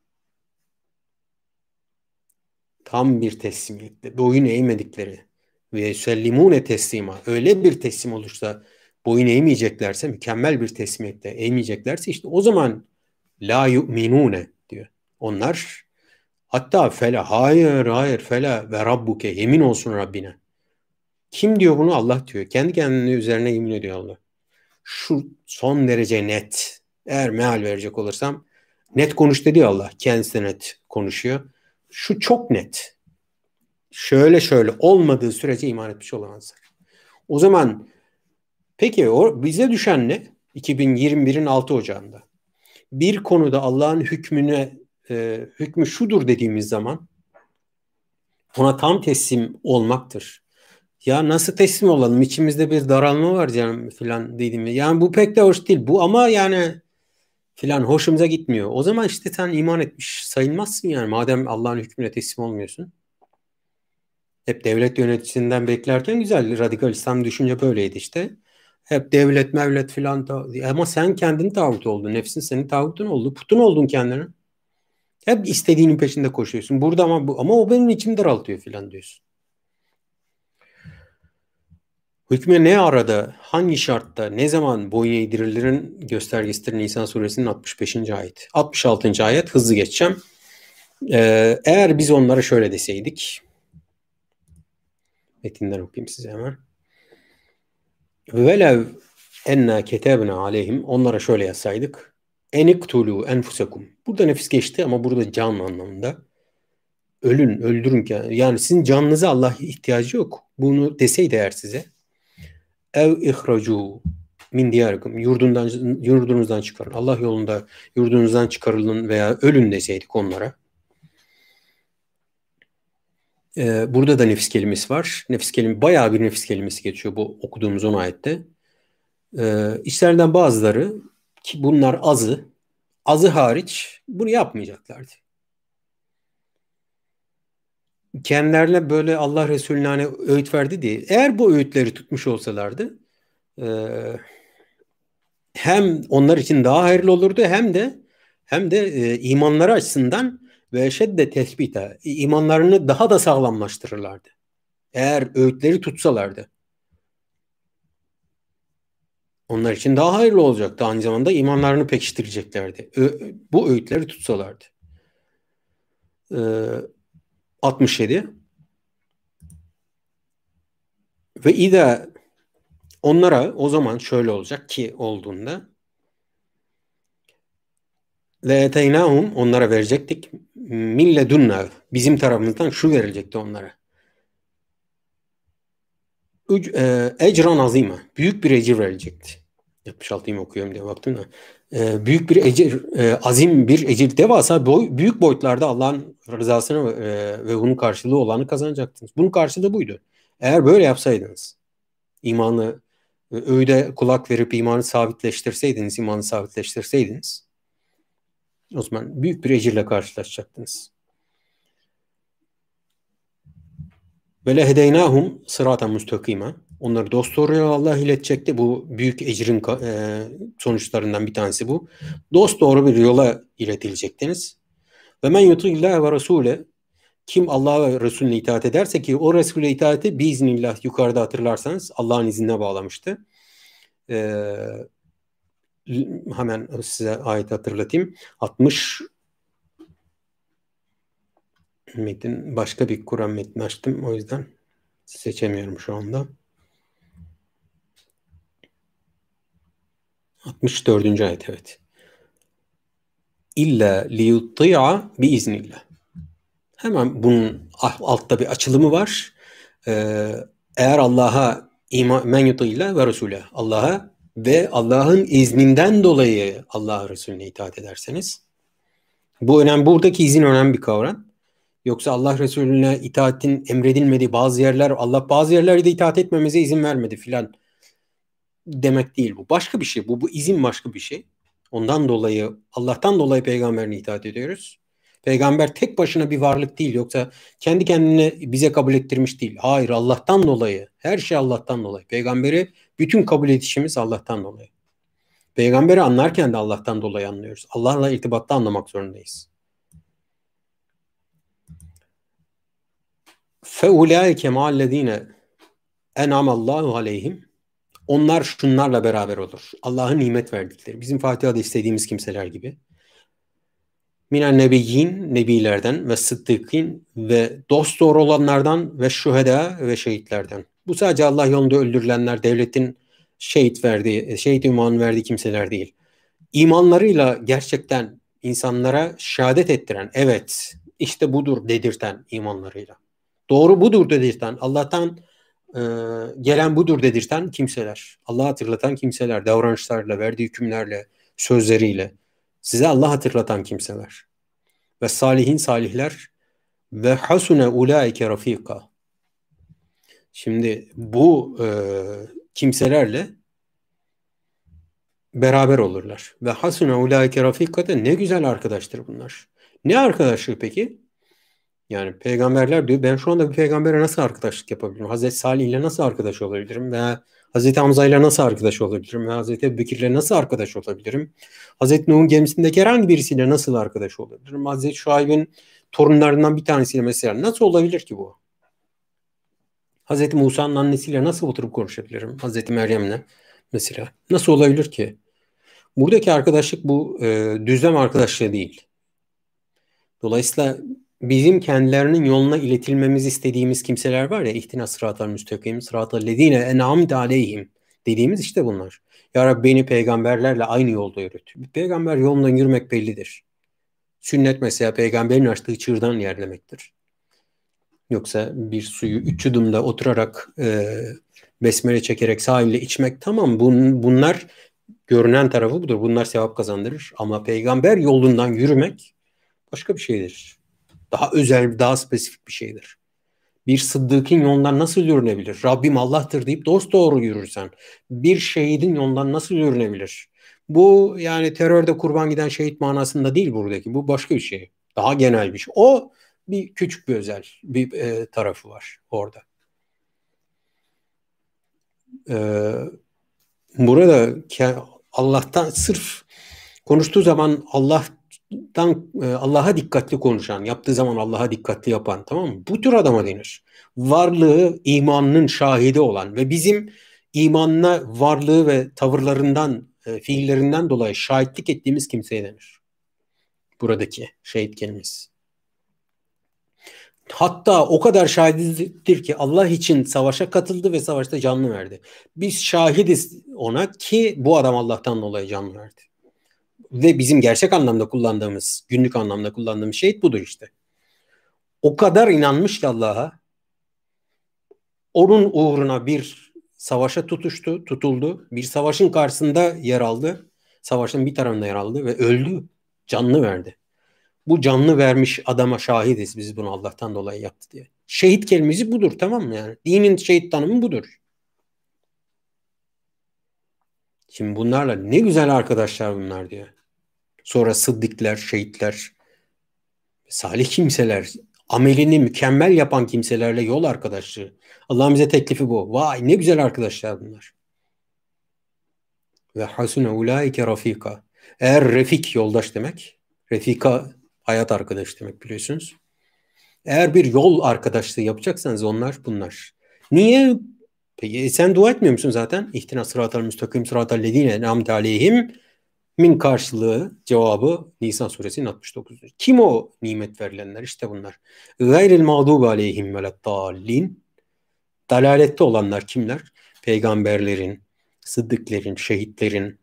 tam bir teslimiyetle boyun eğmedikleri ve sellimune teslima öyle bir teslim olursa boyun eğmeyeceklerse mükemmel bir teslimiyette eğmeyeceklerse işte o zaman la yu'minune diyor. Onlar Hatta fele hayır hayır fele ve rabbuke yemin olsun Rabbine. Kim diyor bunu? Allah diyor. Kendi kendine üzerine yemin ediyor Allah. Şu son derece net. Eğer meal verecek olursam net konuş dedi Allah. Kendisi net konuşuyor. Şu çok net. Şöyle şöyle olmadığı sürece iman etmiş olamazlar. O zaman peki o bize düşen ne? 2021'in 6 Ocağı'nda. Bir konuda Allah'ın hükmüne e, hükmü şudur dediğimiz zaman ona tam teslim olmaktır. Ya nasıl teslim olalım? İçimizde bir daralma var canım filan dedim. Yani bu pek de hoş değil. Bu ama yani filan hoşumuza gitmiyor. O zaman işte sen iman etmiş sayılmazsın yani. Madem Allah'ın hükmüne teslim olmuyorsun. Hep devlet yöneticisinden beklerken güzel. Radikal İslam düşünce böyleydi işte. Hep devlet mevlet filan. Ama sen kendin tağut oldun. Nefsin senin tağutun oldu. Putun oldun kendine. Hep istediğinin peşinde koşuyorsun. Burada ama bu, ama o benim içim daraltıyor filan diyorsun. Hükme ne arada, hangi şartta, ne zaman boyun eğdirilerin göstergesidir Nisan suresinin 65. ayet. 66. ayet hızlı geçeceğim. Ee, eğer biz onlara şöyle deseydik. Metinden okuyayım size hemen. Velev enna ketebna aleyhim onlara şöyle yazsaydık. Eniktulu enfusekum. Burada nefis geçti ama burada can anlamında. Ölün, öldürün. Yani sizin canınıza Allah ihtiyacı yok. Bunu deseydi eğer size ev ihracu min diyarikum yurdundan yurdunuzdan çıkarın. Allah yolunda yurdunuzdan çıkarılın veya ölün deseydik onlara. Ee, burada da nefis kelimesi var. Nefis kelime bayağı bir nefis kelimesi geçiyor bu okuduğumuz on ayette. Ee, işlerden bazıları ki bunlar azı azı hariç bunu yapmayacaklardı. kendilerine böyle Allah Resulüne hani öğüt verdi diye. Eğer bu öğütleri tutmuş olsalardı e, hem onlar için daha hayırlı olurdu hem de hem de e, imanları açısından ve şedde tespita imanlarını daha da sağlamlaştırırlardı. Eğer öğütleri tutsalardı. Onlar için daha hayırlı olacaktı. Aynı zamanda imanlarını pekiştireceklerdi. Ö- bu öğütleri tutsalardı. Ee, 67 ve ida onlara o zaman şöyle olacak ki olduğunda leeteynahum onlara verecektik mille dunna bizim tarafımızdan şu verilecekti onlara e, ecran azima büyük bir ecir verilecekti 76'yı okuyorum diye baktım da e, büyük bir ecir, e, azim bir ecir, devasa boy, büyük boyutlarda Allah'ın rızasını e, ve bunun karşılığı olanı kazanacaktınız. Bunun karşılığı buydu. Eğer böyle yapsaydınız, imanı e, öğüde kulak verip imanı sabitleştirseydiniz, imanı sabitleştirseydiniz, o zaman büyük bir ecirle karşılaşacaktınız. Ve lehedeynahum sıraten müstakime Onları dost doğru Allah iletecekti. Bu büyük ecrin e, sonuçlarından bir tanesi bu. Dost doğru bir yola iletilecektiniz. Ve men yutillah ve rasule kim Allah'a ve Resulüne itaat ederse ki o Resul'e itaati biiznillah yukarıda hatırlarsanız Allah'ın iznine bağlamıştı. Ee, hemen size ayet hatırlatayım. 60 metin başka bir Kur'an metni açtım o yüzden seçemiyorum şu anda. 64. ayet evet. İlla liyutti'a biiznillah. Hemen bunun altta bir açılımı var. Ee, eğer Allah'a iman men yutilla ve Resul'e Allah'a ve Allah'ın izninden dolayı Allah'a Resulüne itaat ederseniz bu önemli. Buradaki izin önemli bir kavram. Yoksa Allah Resulüne itaatin emredilmediği bazı yerler Allah bazı yerlerde itaat etmemize izin vermedi filan demek değil bu. Başka bir şey. Bu, bu izin başka bir şey. Ondan dolayı Allah'tan dolayı peygamberine itaat ediyoruz. Peygamber tek başına bir varlık değil yoksa kendi kendine bize kabul ettirmiş değil. Hayır Allah'tan dolayı. Her şey Allah'tan dolayı. Peygamberi bütün kabul edişimiz Allah'tan dolayı. Peygamberi anlarken de Allah'tan dolayı anlıyoruz. Allah'la irtibatta anlamak zorundayız. فَاُولَٰئِكَ مَا الَّذ۪ينَ اَنْعَمَ اللّٰهُ عَلَيْهِمْ onlar şunlarla beraber olur. Allah'ın nimet verdikleri. Bizim Fatiha'da istediğimiz kimseler gibi. minen nebiyyin, nebilerden ve sıddıkin ve dost doğru olanlardan ve şüheda ve şehitlerden. Bu sadece Allah yolunda öldürülenler, devletin şehit verdiği, şehit ünvanı verdiği kimseler değil. İmanlarıyla gerçekten insanlara şehadet ettiren, evet işte budur dedirten imanlarıyla. Doğru budur dedirten, Allah'tan e, gelen budur dedirten kimseler. Allah'ı hatırlatan kimseler, davranışlarla, verdiği hükümlerle, sözleriyle. Size Allah hatırlatan kimseler. Ve salihin salihler ve hasune ulaike rafika. Şimdi bu e, kimselerle beraber olurlar. Ve hasune ulaike rafika da ne güzel arkadaştır bunlar. Ne arkadaşlığı peki? Yani peygamberler diyor ben şu anda bir peygambere nasıl arkadaşlık yapabilirim? Hazreti Salih ile nasıl arkadaş olabilirim? Veya Hazreti Hamza ile nasıl arkadaş olabilirim? Veya Hazreti Bekir ile nasıl arkadaş olabilirim? Hazreti Nuh'un gemisindeki herhangi birisiyle nasıl arkadaş olabilirim? Hazreti Şuayb'in torunlarından bir tanesiyle mesela nasıl olabilir ki bu? Hazreti Musa'nın annesiyle nasıl oturup konuşabilirim? Hazreti Meryem'le mesela. Nasıl olabilir ki? Buradaki arkadaşlık bu e, düzlem arkadaşlığı değil. Dolayısıyla bizim kendilerinin yoluna iletilmemizi istediğimiz kimseler var ya ihtina sıratal müstakim sıratal lezine en'amde aleyhim dediğimiz işte bunlar. Ya Rabbi beni peygamberlerle aynı yolda yürüt. Peygamber yolundan yürümek bellidir. Sünnet mesela peygamberin açtığı çığırdan yerlemektir. Yoksa bir suyu üç yudumda oturarak e, besmele çekerek sahilde içmek tamam bun, bunlar görünen tarafı budur. Bunlar sevap kazandırır. Ama peygamber yolundan yürümek başka bir şeydir. Daha özel, daha spesifik bir şeydir. Bir sıddıkın yolundan nasıl yürünebilir? Rabbim Allah'tır deyip dost doğru yürürsen. Bir şehidin yolundan nasıl yürünebilir? Bu yani terörde kurban giden şehit manasında değil buradaki. Bu başka bir şey. Daha genel bir şey. O bir küçük bir özel bir e, tarafı var orada. Ee, burada Allah'tan sırf konuştuğu zaman Allah'tan e, Allah'a dikkatli konuşan, yaptığı zaman Allah'a dikkatli yapan tamam mı? Bu tür adama denir. Varlığı imanının şahidi olan ve bizim imanına varlığı ve tavırlarından, e, fiillerinden dolayı şahitlik ettiğimiz kimseye denir. Buradaki şehit kelimesi. Hatta o kadar şahittir ki Allah için savaşa katıldı ve savaşta canlı verdi. Biz şahidiz ona ki bu adam Allah'tan dolayı canlı verdi. Ve bizim gerçek anlamda kullandığımız, günlük anlamda kullandığımız şehit budur işte. O kadar inanmış ki Allah'a onun uğruna bir savaşa tutuştu, tutuldu. Bir savaşın karşısında yer aldı. Savaşın bir tarafında yer aldı ve öldü. Canlı verdi bu canlı vermiş adama şahidiz biz bunu Allah'tan dolayı yaptı diye. Şehit kelimesi budur tamam mı yani? Dinin şehit tanımı budur. Şimdi bunlarla ne güzel arkadaşlar bunlar diyor. Sonra sıddıklar, şehitler, salih kimseler, amelini mükemmel yapan kimselerle yol arkadaşlığı. Allah'ın bize teklifi bu. Vay ne güzel arkadaşlar bunlar. Ve hasune ulaike rafika. Eğer refik yoldaş demek, refika hayat arkadaşı demek biliyorsunuz. Eğer bir yol arkadaşlığı yapacaksanız onlar bunlar. Niye? Peki e, sen dua etmiyor musun zaten? İhtina sıratal müstakim sıratal ledine namte aleyhim min karşılığı cevabı Nisan suresinin 69. Kim o nimet verilenler? İşte bunlar. Gayril mağdubu aleyhim velettallin Dalalette olanlar kimler? Peygamberlerin, sıddıklerin, şehitlerin,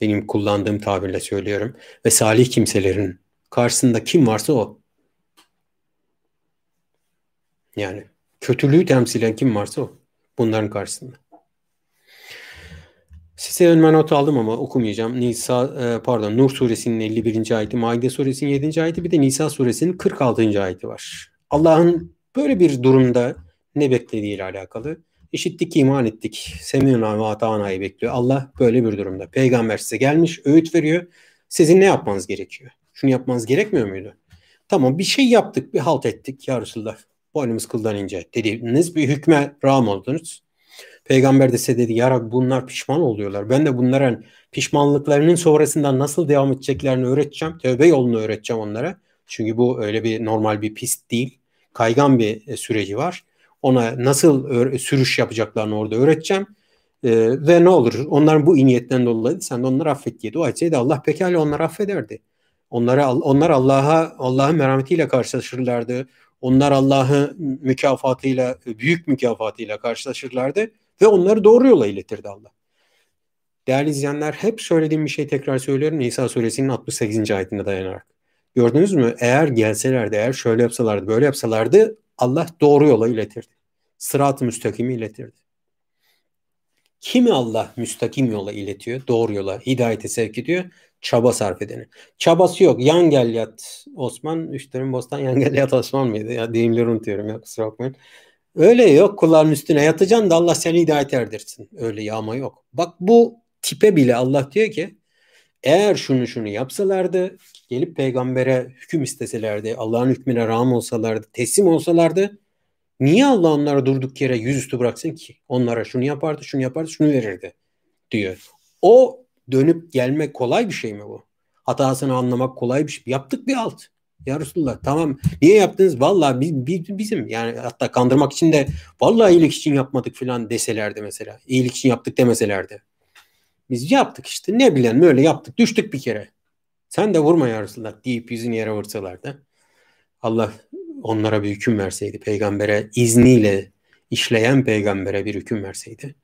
benim kullandığım tabirle söylüyorum ve salih kimselerin karşısında kim varsa o. Yani kötülüğü temsilen kim varsa o. Bunların karşısında. Size önüme not aldım ama okumayacağım. Nisa e, pardon Nur suresinin 51. ayeti, Maide suresinin 7. ayeti bir de Nisa suresinin 46. ayeti var. Allah'ın böyle bir durumda ne beklediği ile alakalı. İşittik, iman ettik. Semiyona ve atana'yı bekliyor. Allah böyle bir durumda. Peygamber size gelmiş, öğüt veriyor. Sizin ne yapmanız gerekiyor? Şunu yapmanız gerekmiyor muydu? Tamam bir şey yaptık, bir halt ettik ya Resulullah. Boynumuz kıldan ince dediğiniz bir hükme rağm oldunuz. Peygamber de size dedi ya Rabbi bunlar pişman oluyorlar. Ben de bunların pişmanlıklarının sonrasından nasıl devam edeceklerini öğreteceğim. Tövbe yolunu öğreteceğim onlara. Çünkü bu öyle bir normal bir pist değil. Kaygan bir e, süreci var. Ona nasıl sürüş yapacaklarını orada öğreteceğim. Ee, ve ne olur onların bu iyi niyetten dolayı sen de onları affet diye dua etseydi Allah pekala onları affederdi. Onlara onlar Allah'a Allah'ın merhametiyle karşılaşırlardı. Onlar Allah'ın mükafatıyla, büyük mükafatıyla karşılaşırlardı ve onları doğru yola iletirdi Allah. Değerli izleyenler hep söylediğim bir şey tekrar söylüyorum. Nisa suresinin 68. ayetine dayanarak. Gördünüz mü? Eğer gelselerdi, eğer şöyle yapsalardı, böyle yapsalardı Allah doğru yola iletirdi. Sırat-ı müstakimi iletirdi. Kimi Allah müstakim yola iletiyor, doğru yola, hidayete sevk ediyor? Çaba sarf edeni. Çabası yok. Yan gel yat Osman, Üçlerin Bostan yan gel yat Osman mıydı? Ya deyimleri unutuyorum ya kusura bakmayın. Öyle yok kulların üstüne yatacaksın da Allah seni hidayet erdirsin. Öyle yağma yok. Bak bu tipe bile Allah diyor ki eğer şunu şunu yapsalardı gelip peygambere hüküm isteselerdi Allah'ın hükmüne rağm olsalardı teslim olsalardı niye Allah onlara durduk yere yüzüstü bıraksın ki? Onlara şunu yapardı şunu yapardı şunu verirdi diyor. O dönüp gelmek kolay bir şey mi bu? Hatasını anlamak kolay bir şey. Yaptık bir alt. Ya Resulullah tamam niye yaptınız? Biz, bizim yani hatta kandırmak için de vallahi iyilik için yapmadık falan deselerdi mesela. İyilik için yaptık demeselerdi. Biz yaptık işte ne bilen öyle yaptık düştük bir kere. Sen de vurma ya Resulullah deyip yüzünü yere vursalardı. Allah onlara bir hüküm verseydi peygambere izniyle işleyen peygambere bir hüküm verseydi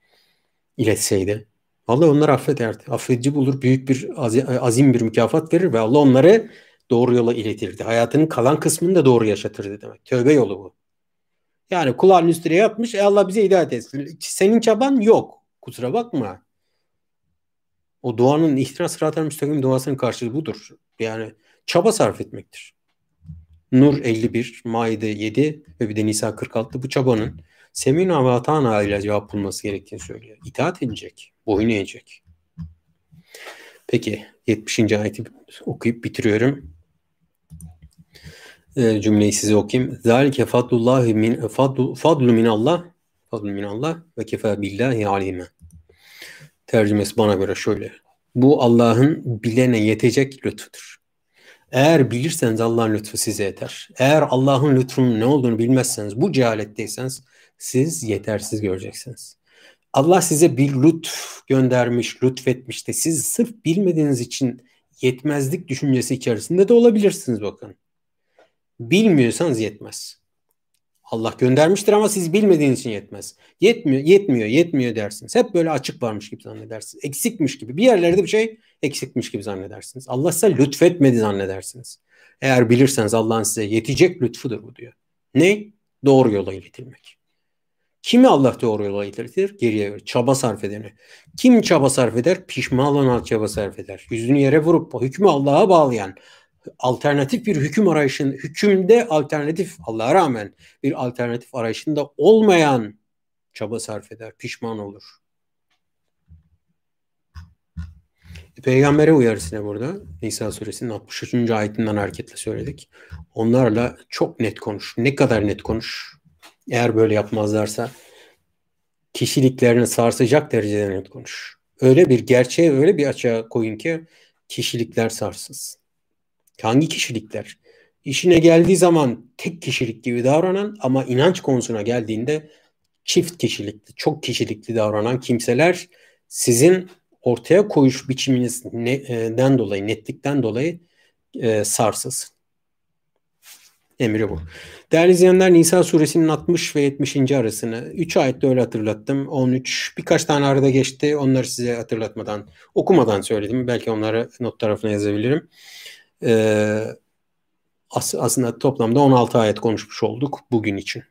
iletseydi Allah onları affederdi. Affedici bulur, büyük bir azim bir mükafat verir ve Allah onları doğru yola iletirdi. Hayatının kalan kısmını da doğru yaşatırdı demek. Tövbe yolu bu. Yani kulağın üstüne yatmış, e Allah bize hidayet etsin. Senin çaban yok. Kusura bakma. O duanın ihtiras sıratel müstakim duasının karşılığı budur. Yani çaba sarf etmektir. Nur 51, Maide 7 ve bir de Nisa 46 bu çabanın Semina ve Atana ile cevap bulması gerektiğini söylüyor. İtaat edecek, boyun eğecek. Peki 70. ayeti okuyup bitiriyorum. E, cümleyi size okuyayım. Zalike fadlullahi min fadlu, fadlu min Allah fadlu min Allah ve kefa billahi alime. Tercümesi bana göre şöyle. Bu Allah'ın bilene yetecek lütfudur. Eğer bilirseniz Allah'ın lütfu size yeter. Eğer Allah'ın lütfunun ne olduğunu bilmezseniz, bu cehaletteyseniz siz yetersiz göreceksiniz. Allah size bir lütf göndermiş, lütfetmiş de siz sırf bilmediğiniz için yetmezlik düşüncesi içerisinde de olabilirsiniz bakın. Bilmiyorsanız yetmez. Allah göndermiştir ama siz bilmediğiniz için yetmez. Yetmiyor, yetmiyor, yetmiyor dersiniz. Hep böyle açık varmış gibi zannedersiniz. Eksikmiş gibi. Bir yerlerde bir şey eksikmiş gibi zannedersiniz. Allah size lütfetmedi zannedersiniz. Eğer bilirseniz Allah'ın size yetecek lütfudur bu diyor. Ne? Doğru yola iletilmek. Kimi Allah doğru yola iletir? Geriye çaba sarf edeni. Kim çaba sarf eder? Pişman olan çaba sarf eder. Yüzünü yere vurup hükmü Allah'a bağlayan, alternatif bir hüküm arayışın, hükümde alternatif Allah'a rağmen bir alternatif arayışında olmayan çaba sarf eder, pişman olur. Peygamber'e uyarısına burada Nisa suresinin 63. ayetinden hareketle söyledik. Onlarla çok net konuş. Ne kadar net konuş. Eğer böyle yapmazlarsa kişiliklerini sarsacak derecede net konuş. Öyle bir gerçeğe öyle bir açığa koyun ki kişilikler sarsılsın. Hangi kişilikler? İşine geldiği zaman tek kişilik gibi davranan ama inanç konusuna geldiğinde çift kişilikli, çok kişilikli davranan kimseler sizin ortaya koyuş biçiminizden dolayı, netlikten dolayı e, sarsılsın. Emri bu. Değerli izleyenler Nisa suresinin 60 ve 70. arasını 3 ayette öyle hatırlattım. 13 birkaç tane arada geçti. Onları size hatırlatmadan, okumadan söyledim. Belki onları not tarafına yazabilirim. Ee, as- aslında toplamda 16 ayet konuşmuş olduk bugün için.